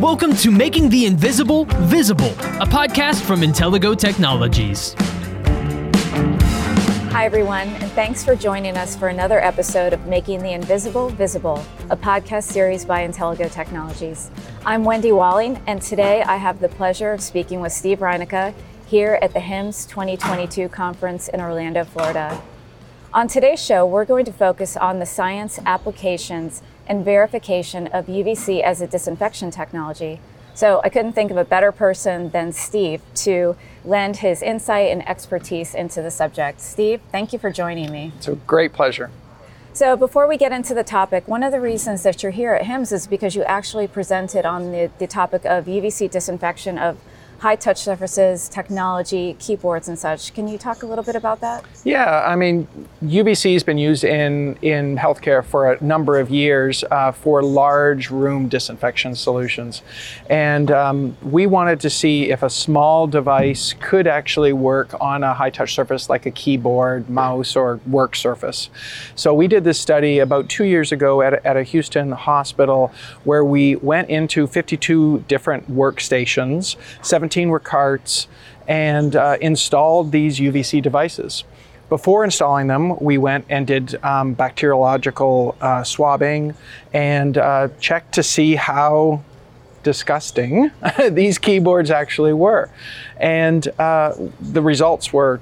Welcome to Making the Invisible Visible, a podcast from Intellego Technologies. Hi, everyone, and thanks for joining us for another episode of Making the Invisible Visible, a podcast series by Intellego Technologies. I'm Wendy Walling, and today I have the pleasure of speaking with Steve Reinicke here at the HIMSS 2022 conference in Orlando, Florida. On today's show, we're going to focus on the science applications and verification of UVC as a disinfection technology. So I couldn't think of a better person than Steve to lend his insight and expertise into the subject. Steve, thank you for joining me. It's a great pleasure. So before we get into the topic, one of the reasons that you're here at HIMSS is because you actually presented on the, the topic of UVC disinfection of high touch surfaces, technology, keyboards, and such. Can you talk a little bit about that? Yeah, I mean, UVC has been used in, in healthcare for a number of years uh, for large room disinfection solutions. And um, we wanted to see if a small device could actually work on a high touch surface like a keyboard, mouse, or work surface. So we did this study about two years ago at a, at a Houston hospital where we went into 52 different workstations, 17 were carts, and uh, installed these UVC devices. Before installing them, we went and did um, bacteriological uh, swabbing and uh, checked to see how disgusting these keyboards actually were. And uh, the results were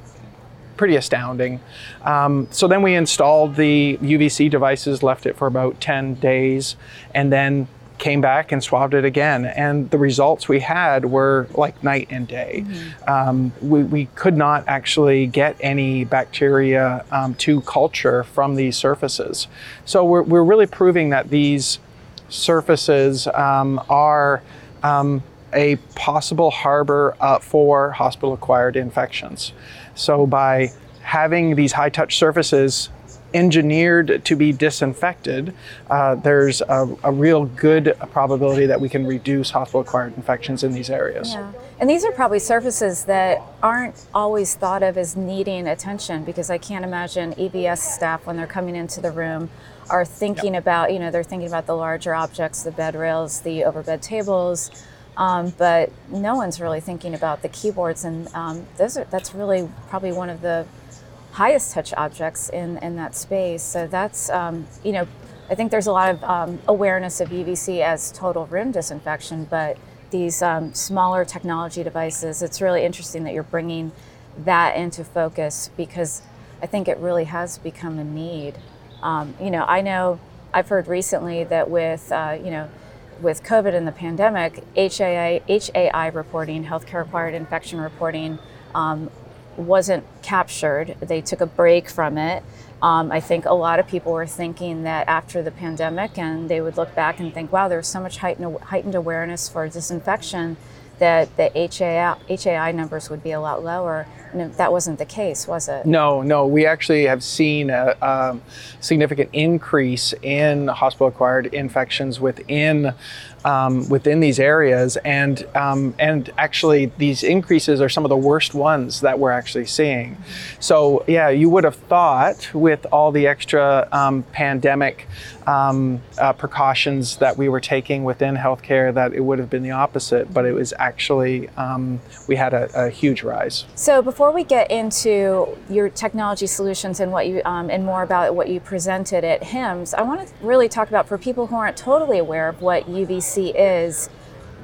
pretty astounding. Um, so then we installed the UVC devices, left it for about 10 days, and then came back and swabbed it again. And the results we had were like night and day. Mm-hmm. Um, we, we, could not actually get any bacteria um, to culture from these surfaces. So we're, we're really proving that these surfaces um, are um, a possible harbor uh, for hospital acquired infections. So by having these high touch surfaces engineered to be disinfected, uh, there's a, a, real good probability that we can reduce hospital acquired infections in these areas. Yeah. And these are probably surfaces that aren't always thought of as needing attention because I can't imagine EVS staff when they're coming into the room are thinking yep. about, you know, they're thinking about the larger objects, the bed rails, the overbed tables. Um, but no one's really thinking about the keyboards, and um, those are, that's really probably one of the highest touch objects in, in that space. So that's, um, you know, I think there's a lot of um, awareness of UVC as total room disinfection, but these um, smaller technology devices, it's really interesting that you're bringing that into focus because I think it really has become a need. Um, you know, I know I've heard recently that with, uh, you know, with COVID and the pandemic, HAI, HAI reporting, healthcare acquired infection reporting, um, wasn't captured. They took a break from it. Um, I think a lot of people were thinking that after the pandemic, and they would look back and think, wow, there's so much heightened, heightened awareness for disinfection that the HAI, HAI numbers would be a lot lower. And that wasn't the case, was it? No, no. We actually have seen a, a significant increase in hospital-acquired infections within um, within these areas, and um, and actually these increases are some of the worst ones that we're actually seeing. So yeah, you would have thought with all the extra um, pandemic um, uh, precautions that we were taking within healthcare that it would have been the opposite, but it was actually um, we had a, a, huge rise. So before we get into your technology solutions and what you um, and more about what you presented at HIMSS, I want to really talk about for people who aren't totally aware of what UVC is.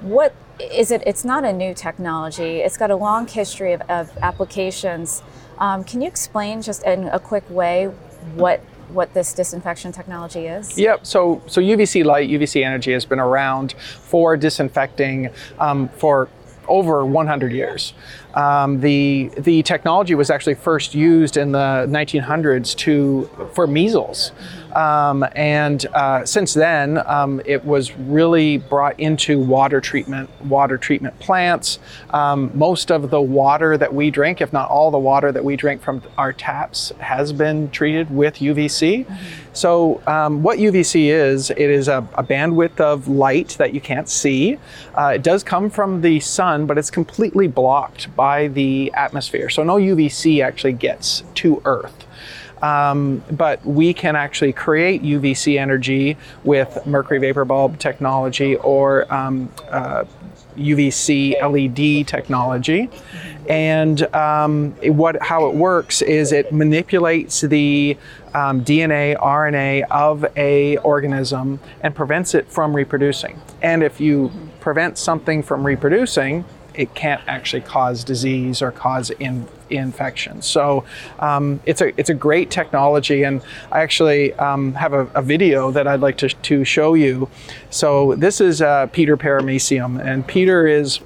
What is it? It's not a new technology. It's got a long history of, of applications. Um, can you explain just in a quick way what what this disinfection technology is? Yep. So so UVC light, UVC energy has been around for disinfecting um, for over 100 years. Um, the the technology was actually first used in the 1900s to for measles. Um, and uh, since then, um, it was really brought into water treatment, water treatment plants. Um, most of the water that we drink, if not all the water that we drink from our taps, has been treated with UVC. Mm-hmm. So, um, what UVC is, it is a, a, bandwidth of light that you can't see. Uh, it does come from the sun, but it's completely blocked by the atmosphere. So, no UVC actually gets to Earth. Um, but we can actually create UVC energy with mercury vapor bulb technology or um, uh, UVC LED technology. And um, what, how it works is it manipulates the um, DNA, RNA of a organism and prevents it from reproducing. And if you prevent something from reproducing, it can't actually cause disease or cause in, infection. So um, it's a it's a great technology, and I actually um, have a, a, video that I'd like to, to show you. So this is uh, Peter paramecium, and Peter is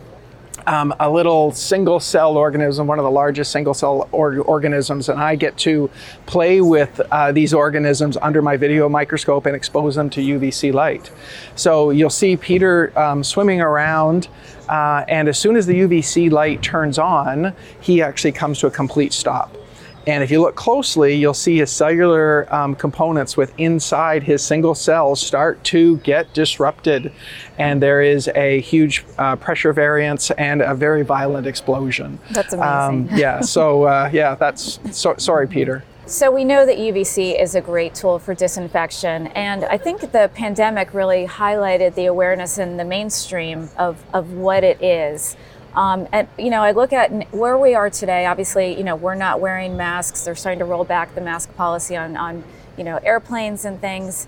um, a little single cell organism, one of the largest single cell or- organisms, and I get to play with uh, these organisms under my video microscope and expose them to UVC light. So you'll see Peter um, swimming around, uh, and as soon as the UVC light turns on, he actually comes to a complete stop. And if you look closely, you'll see his cellular um, components with inside his single cells start to get disrupted. And there is a huge uh, pressure variance and a very violent explosion. That's amazing. Um, yeah, so uh, yeah, that's so, sorry, Peter. So we know that UVC is a great tool for disinfection, and I think the pandemic really highlighted the awareness in the mainstream of, of what it is. Um, and you know, I look at where we are today. Obviously, you know, we're not wearing masks. They're starting to roll back the mask policy on, on you know, airplanes and things.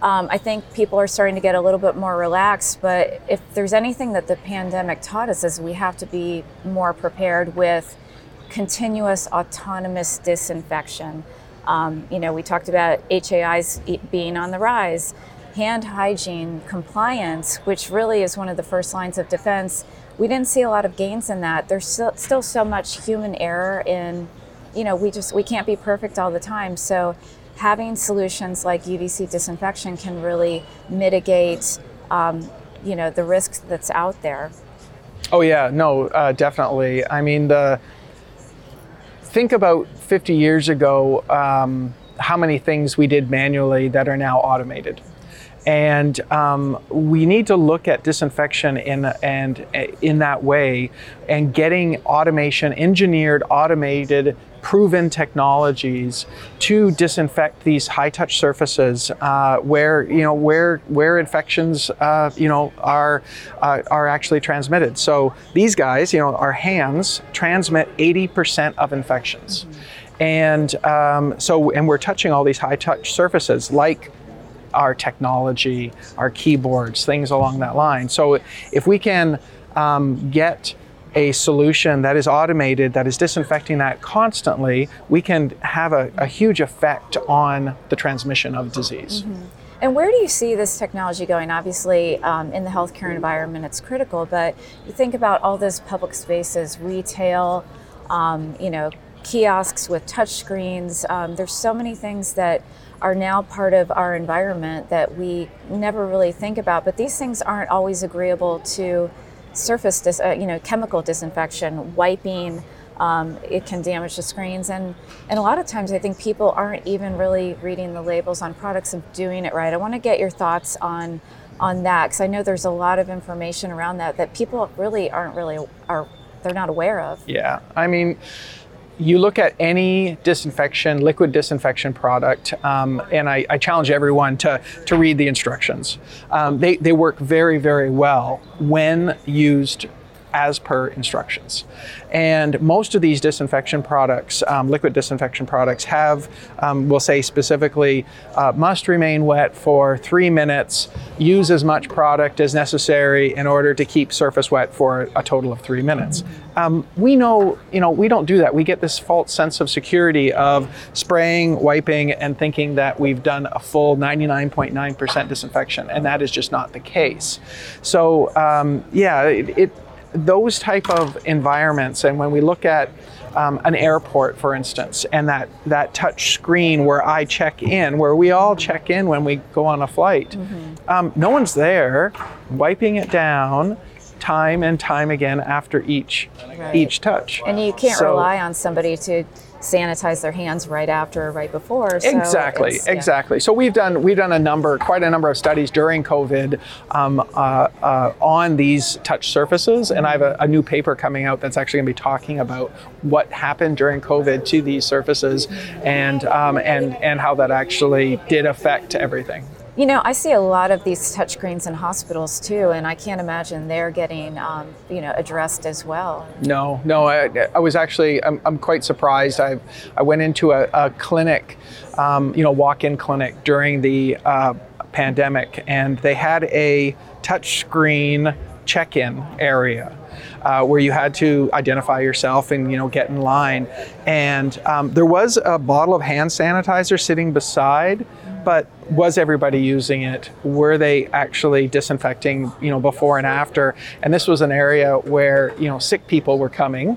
Um, I think people are starting to get a little bit more relaxed. But if there's anything that the pandemic taught us, is we have to be more prepared with continuous autonomous disinfection. Um, you know, we talked about HAIs being on the rise, hand hygiene compliance, which really is one of the first lines of defense we didn't see a lot of gains in that. There's still, still so much human error in, you know, we just we can't be perfect all the time. So having solutions like UVC disinfection can really mitigate, um, you know, the risks that's out there. Oh yeah, no, uh, definitely. I mean, the think about 50 years ago, um, how many things we did manually that are now automated. And um, we need to look at disinfection in and in that way, and getting automation, engineered, automated, proven technologies to disinfect these high-touch surfaces uh, where you know where where infections uh, you know are uh, are actually transmitted. So these guys, you know, our hands transmit 80% of infections. Mm-hmm. And um, so, and we're touching all these high touch surfaces like our technology, our keyboards, things along that line. So if we can um, get a solution that is automated, that is disinfecting that constantly, we can have a, a huge effect on the transmission of disease. Mm-hmm. And where do you see this technology going? Obviously, um, in the healthcare environment, it's critical, but you think about all those public spaces, retail, um, you know, kiosks with touch screens. Um, there's so many things that are now part of our environment that we never really think about. But these things aren't always agreeable to surface, dis- uh, you know, chemical disinfection, wiping. Um, it can damage the screens, and and a lot of times I think people aren't even really reading the labels on products and doing it right. I want to get your thoughts on on that because I know there's a lot of information around that that people really aren't really are they're not aware of. Yeah, I mean you look at any disinfection, liquid disinfection product, um, and I, I, challenge everyone to, to read the instructions. Um, they, they work very, very well when used as per instructions. And most of these disinfection products, um, liquid disinfection products, have, um, we'll say specifically, uh, must remain wet for three minutes, use as much product as necessary in order to keep surface wet for a total of three minutes. Um, we know, you know, we don't do that. We get this false sense of security of spraying, wiping, and thinking that we've done a full 99.9% disinfection, and that is just not the case. So, um, yeah, it, it those type of environments, and when we look at um, an airport, for instance, and that, that touch screen where I check in, where we all check in when we go on a flight, mm-hmm. um, no one's there wiping it down time and time again after each right. each touch. And you can't so, rely on somebody to sanitize their hands right after or right before. So exactly, yeah. exactly. So we've done we've done a number, quite a number of studies during COVID um, uh, uh, on these touch surfaces, and I have a, a new paper coming out that's actually going to be talking about what happened during COVID to these surfaces, and um, and and how that actually did affect everything. You know, I see a lot of these touchscreens in hospitals too, and I can't imagine they're getting, um, you know, addressed as well. No, no. I, I was actually, I'm, I'm quite surprised. I, I went into a, a clinic, um, you know, walk-in clinic during the uh, pandemic, and they had a touchscreen check-in area. Uh, where you had to identify yourself and you know get in line, and um, there was a bottle of hand sanitizer sitting beside, but was everybody using it? Were they actually disinfecting, you know, before and after? And this was an area where, you know, sick people were coming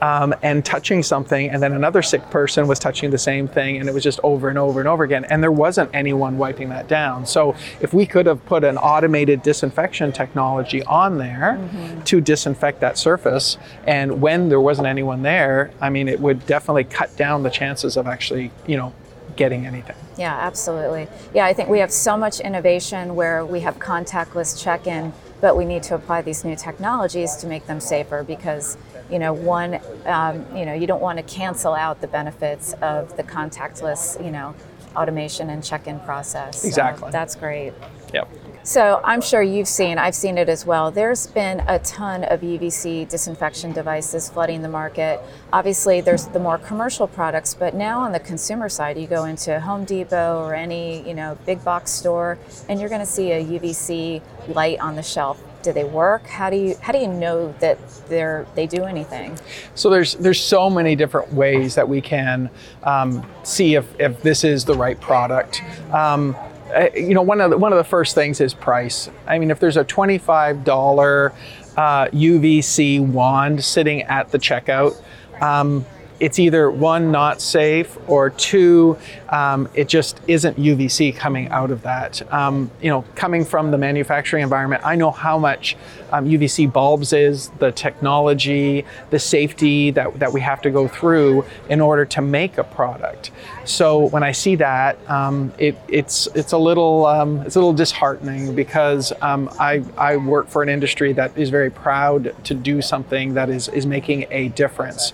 um, and touching something, and then another sick person was touching the same thing, and it was just over and over and over again. And there wasn't anyone wiping that down. So if we could have put an automated disinfection technology on there to disinfect that surface, and when there wasn't anyone there, I mean, it would definitely cut down the chances of actually, you know, getting anything. Yeah, absolutely. Yeah, I think we have so much innovation where we have contactless check-in, but we need to apply these new technologies to make them safer because, you know, one, um, you know, you don't want to cancel out the benefits of the contactless, you know, automation and check-in process. So Exactly. that's great. Yep. So I'm sure you've seen, I've seen it as well. There's been a ton of UVC disinfection devices flooding the market. Obviously, there's the more commercial products, but now on the consumer side, you go into Home Depot or any you know big box store, and you're going to see a UVC light on the shelf. Do they work? How do you how do you know that they're they do anything? So there's there's so many different ways that we can um, see if, if this is the right product. Um, uh, you know, one of the, one of the first things is price. I mean, if there's a twenty-five dollar uh, UVC wand sitting at the checkout. Um, it's either one not safe or two um, it just isn't UVC coming out of that. Um, you know, coming from the manufacturing environment, I know how much um, UVC bulbs is, the technology, the safety that, that we have to go through in order to make a product. So when I see that, um, it, it's it's a little um, it's a little disheartening because um, I I work for an industry that is very proud to do something that is is making a difference.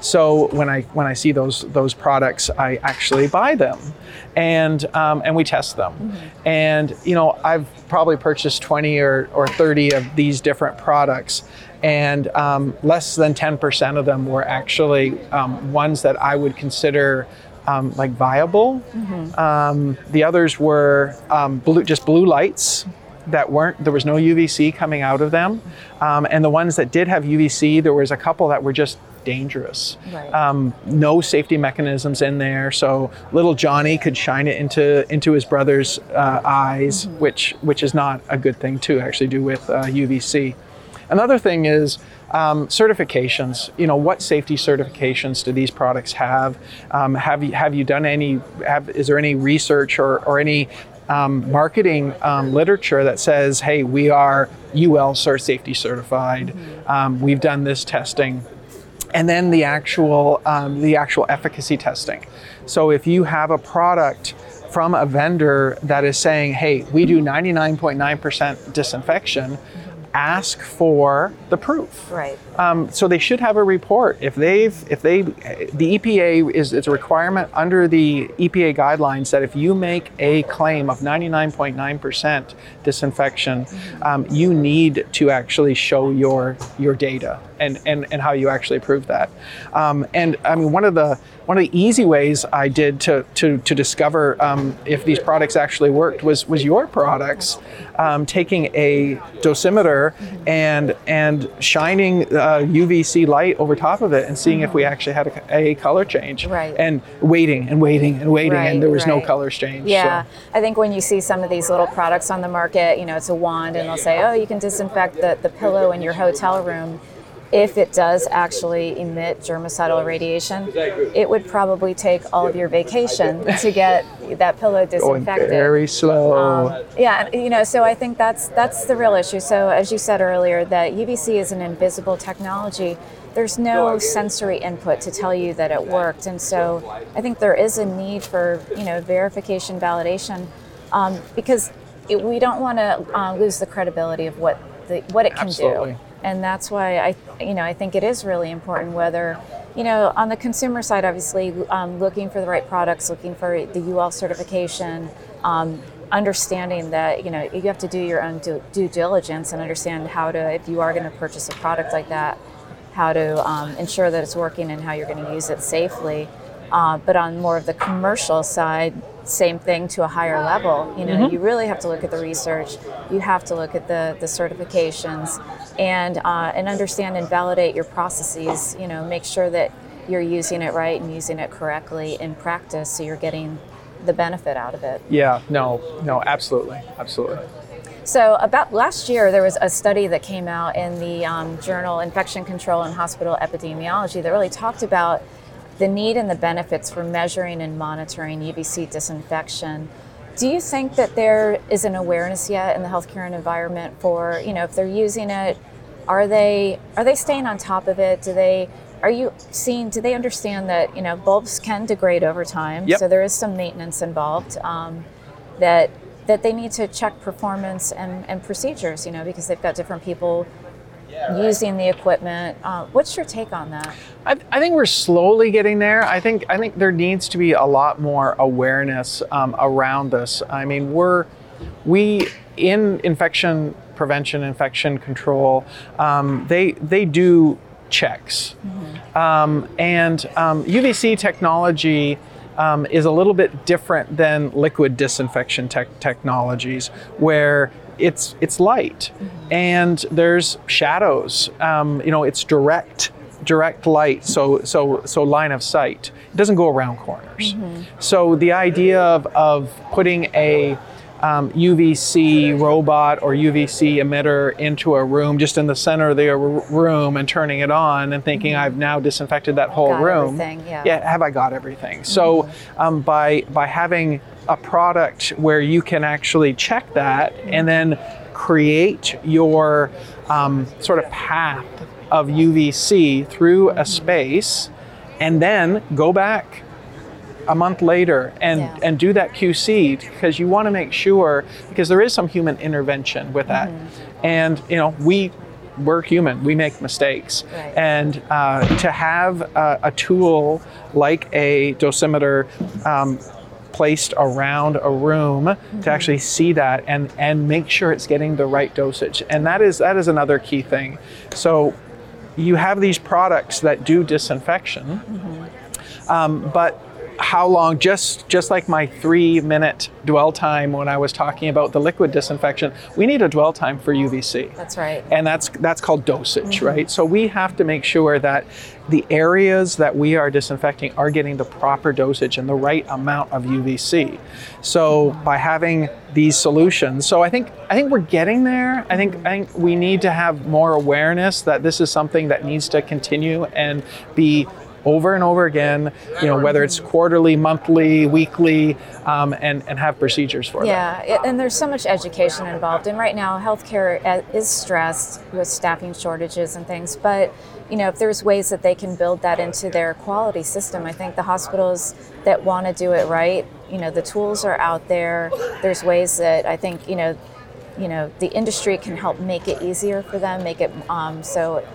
So when I when I see those those products, I actually buy them, and um, and we test them. And you know, I've probably purchased 20 or, or 30 of these different products, and um, less than 10% of them were actually um, ones that I would consider. Um, like viable. Um, the others were um, blue, just blue lights that weren't. There was no UVC coming out of them, um, and the ones that did have UVC, there was a couple that were just dangerous. Right. Um, no safety mechanisms in there, so little Johnny could shine it into into his brother's uh, eyes, which which is not a good thing to actually do with uh, UVC. Another thing is um, certifications. You know, what safety certifications do these products have? Um, have you have you done any? Have, is there any research or, or any um, marketing um, literature that says, "Hey, we are UL CERT safety certified. Um, we've done this testing." And then the actual um, the actual efficacy testing. So if you have a product from a vendor that is saying, "Hey, we do 99.9% disinfection," ask for the proof. Right. Um, so they should have a report. If they've, if they, the EPA is it's a requirement under the EPA guidelines that if you make a claim of 99.9% disinfection, um, you need to actually show your your data and and, and how you actually prove that. Um, and I mean, one of the one of the easy ways I did to to, to discover um, if these products actually worked was was your products um, taking a dosimeter and and shining uh, UVC light over top of it and seeing if we actually had a, a color change. Right. And waiting and waiting and waiting, Right, and there was no color change. Yeah, So, I think when you see some of these little products on the market, you know, it's a wand and they'll say, oh, you can disinfect the, the pillow in your hotel room. If it does actually emit germicidal radiation, it would probably take all of your vacation to get that pillow Going disinfected. very slow. Um, yeah, you know, so I think that's that's the real issue. So as you said earlier, that UVC is an invisible technology. There's no sensory input to tell you that it worked, and so I think there is a need for you know verification, validation, um, because it, we don't want to uh, lose the credibility of what the what it can Absolutely. do, and that's why I you know I think it is really important whether you know on the consumer side, obviously um, looking for the right products, looking for the UL certification. Um, understanding that you know you have to do your own due, due diligence and understand how to if you are going to purchase a product like that how to um, ensure that it's working and how you're going to use it safely. Uh, but on more of the commercial side same thing to a higher level. You know you really have to look at the research. You have to look at the the certifications and uh, and understand and validate your processes you know make sure that you're using it right and using it correctly in practice so you're getting the benefit out of it yeah, no, no, absolutely, absolutely. so, about last year, there was a study that came out in the um, journal Infection Control and Hospital Epidemiology that really talked about the need and the benefits for measuring and monitoring UVC disinfection. Do you think that there is an awareness yet in the healthcare environment for, you know, if they're using it, are they are they staying on top of it? Do they are you seeing? Do they understand that you know bulbs can degrade over time? Yep. So there is some maintenance involved. Um, that that they need to check performance and, and procedures, you know, because they've got different people using the equipment. Uh, what's your take on that? I, I think we're slowly getting there. I think I think there needs to be a lot more awareness um, around this. I mean, we're we in infection prevention, infection control. Um, they they do checks, um, and um, UVC technology. Um, is a little bit different than liquid disinfection tech technologies, where it's it's light and there's shadows. Um, you know, it's direct direct light, so so so line of sight. It doesn't go around corners. So the idea of, of putting a um, UVC robot or UVC emitter into a room, just in the center of the r- room, and turning it on, and thinking I've now disinfected that whole Got room. everything, yeah. have I got everything? So um, by by having a product where you can actually check that and then create your um, sort of path of UVC through a space, and then go back a month later and Yeah. and do that QC because you want to make sure because there is some human intervention with that, Mm-hmm. and you know we. We're human. We make mistakes, Right. and uh, to have a, a tool like a dosimeter um, placed around a room to actually see that and and make sure it's getting the right dosage, and that is that is another key thing. So you have these products that do disinfection, um, but how long just just like my three minute dwell time when i was talking about the liquid disinfection we need a dwell time for uvc That's right. and that's that's called dosage mm-hmm. right? So we have to make sure that the areas that we are disinfecting are getting the proper dosage and the right amount of UVC so mm-hmm. by having these solutions so I think I think we're getting there. I think I think we need to have more awareness that this is something that needs to continue and be over and over again you know whether it's quarterly monthly weekly um, and and have procedures for that Yeah, and there's so much education involved. And right now, healthcare uh, is stressed with staffing shortages and things. But you know, if there's ways that they can build that into their quality system, I think the hospitals that want to do it right, you know, the tools are out there. There's ways that I think you know, you know, the industry can help make it easier for them, make it um, so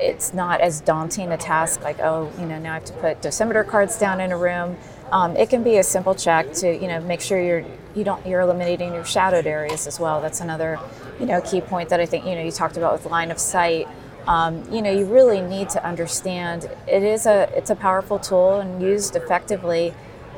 it's not as daunting a task like oh you know now i have to put dosimeter cards down in a room. Um, it can be a simple check to you know make sure you're you don't you're eliminating your shadowed areas as well. That's another you know key point that i think you know you talked about with line of sight. Um, you know you really need to understand it is a it's a powerful tool and used effectively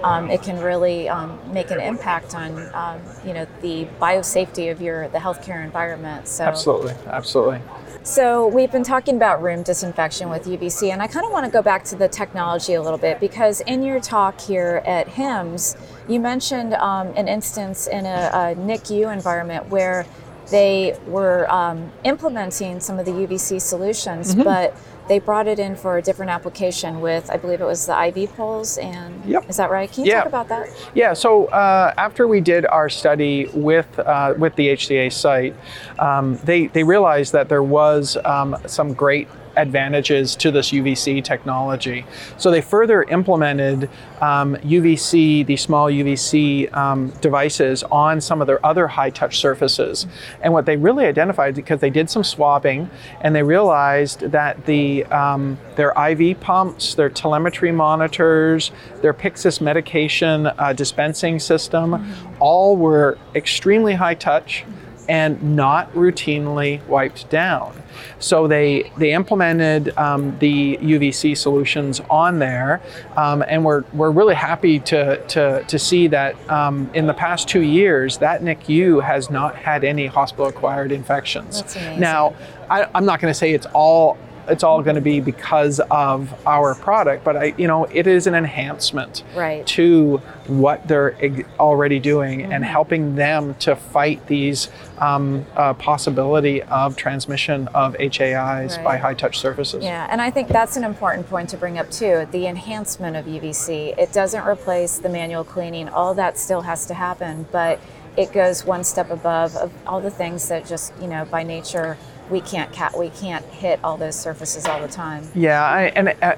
um, it can really um, make an impact on um, you know the biosafety of your the healthcare environment so. Absolutely absolutely. So we've been talking about room disinfection with UVC, and I kind of want to go back to the technology a little bit because in your talk here at HIMSS, you mentioned um, an instance in a, a NICU environment where they were um, implementing some of the UVC solutions, Mm-hmm. but they brought it in for a different application with, I believe it was the IV poles. And Yep. is that right? Can you Yeah. talk about that? Yeah, so uh, after we did our study with uh, with the HCA site, um, they they realized that there was um, some great advantages to this UVC technology. So they further implemented um, UVC, the small UVC um, devices, on some of their other high touch surfaces. And what they really identified, because they did some swabbing, and they realized that the um, their IV pumps, their telemetry monitors, their Pyxis medication uh, dispensing system, all were extremely high touch and not routinely wiped down. So they they implemented um, the UVC solutions on there, um, and we're, we're really happy to, to, to see that um, in the past two years that NICU has not had any hospital acquired infections. Now I, I'm not going to say it's all it's all going to be because of our product, but I you know it is an enhancement Right. to what they're already doing and helping them to fight these um, uh, possibility of transmission of HAIs by high touch surfaces. Yeah, and I think that's an important point to bring up too. The enhancement of UVC. It doesn't replace the manual cleaning. All that still has to happen, but it goes one step above of all the things that just you know by nature we can't ca- we can't hit all those surfaces all the time. Yeah, I, and uh,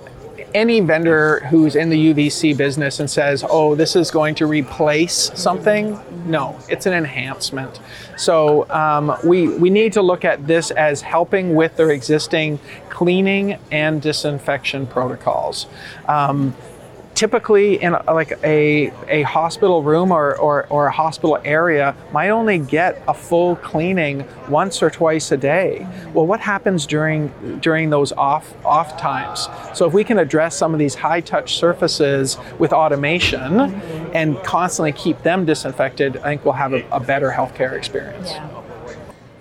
any vendor who's in the UVC business and says, "Oh, this is going to replace something," no, it's an enhancement. So um, we we need to look at this as helping with their existing cleaning and disinfection protocols. Um, typically in a, like a, a hospital room or, or, or a hospital area might only get a full cleaning once or twice a day. Well what happens during during those off off times? So if we can address some of these high touch surfaces with automation and constantly keep them disinfected i think we'll have a, a better healthcare experience. Yeah.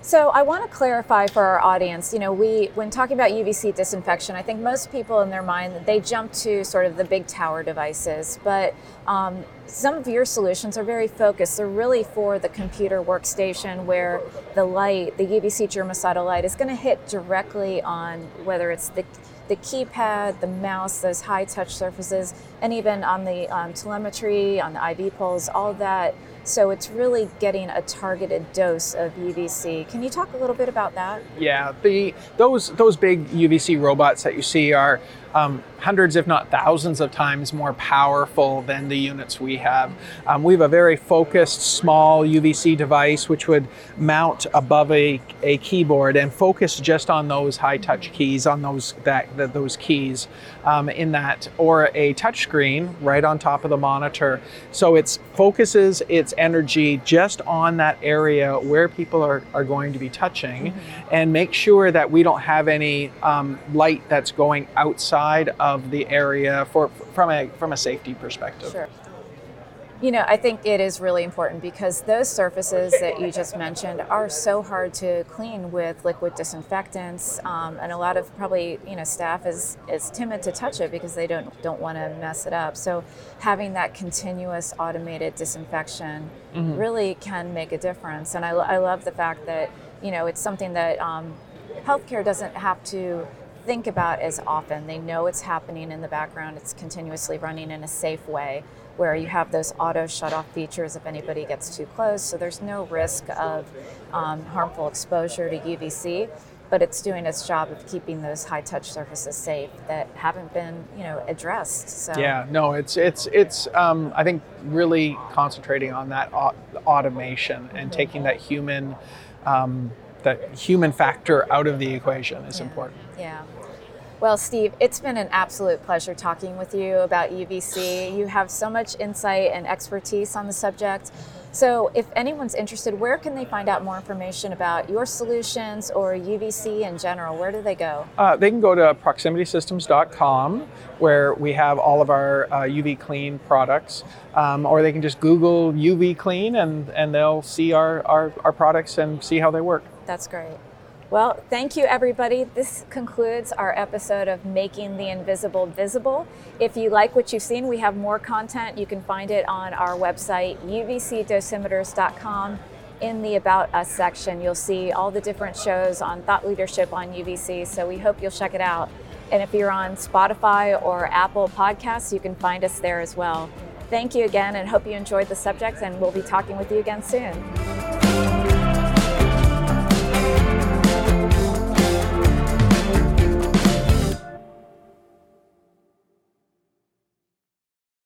So I want to clarify for our audience, you know, we when talking about UVC disinfection, I think most people in their mind they jump to sort of the big tower devices, but um, some of your solutions are very focused. They're really for the computer workstation where the light, the UVC germicidal light, is going to hit directly on whether it's the the keypad, the mouse, those high touch surfaces, and even on the um, telemetry, on the IV poles, all that. So it's really getting a targeted dose of UVC. Can you talk a little bit about that? Yeah, the those those big UVC robots that you see are um, hundreds, if not thousands, of times more powerful than the units we have. Um, we have a very focused, small UVC device which would mount above a, a keyboard and focus just on those high touch keys, on those that, that those keys um, in that, or a touch screen right on top of the monitor. So it focuses its energy just on that area where people are, are going to be touching and make sure that we don't have any um, light that's going outside of the area for from a from a safety perspective. Sure. You know, I think it is really important because those surfaces that you just mentioned are so hard to clean with liquid disinfectants, um, and a lot of probably you know staff is is timid to touch it because they don't don't want to mess it up. So having that continuous automated disinfection really can make a difference, and I, I love the fact that you know it's something that um, healthcare doesn't have to think about as often. They know it's happening in the background, it's continuously running in a safe way where you have those auto shut off features if anybody gets too close. So there's no risk of um, harmful exposure to UVC, but it's doing its job of keeping those high touch surfaces safe that haven't been, you know, addressed. So Yeah, no, it's it's it's. Um, I think really concentrating on that automation and taking that human, um, that human factor out of the equation is important. Yeah. Well, Steve, it's been an absolute pleasure talking with you about UVC. You have so much insight and expertise on the subject. So, if anyone's interested, where can they find out more information about your solutions or UVC in general? Where do they go? Uh, they can go to proximitysystems.com where we have all of our uh, UV clean products, um, or they can just Google UV clean and, and they'll see our, our, our products and see how they work. That's great. Well, thank you, everybody. This concludes our episode of Making the Invisible Visible. If you like what you've seen, we have more content. You can find it on our website, uvcdosimeters.com. in the About Us section, you'll see all the different shows on thought leadership on UVC. So we hope you'll check it out. And if you're on Spotify or Apple Podcasts, you can find us there as well. Thank you again and hope you enjoyed the subject, and we'll be talking with you again soon.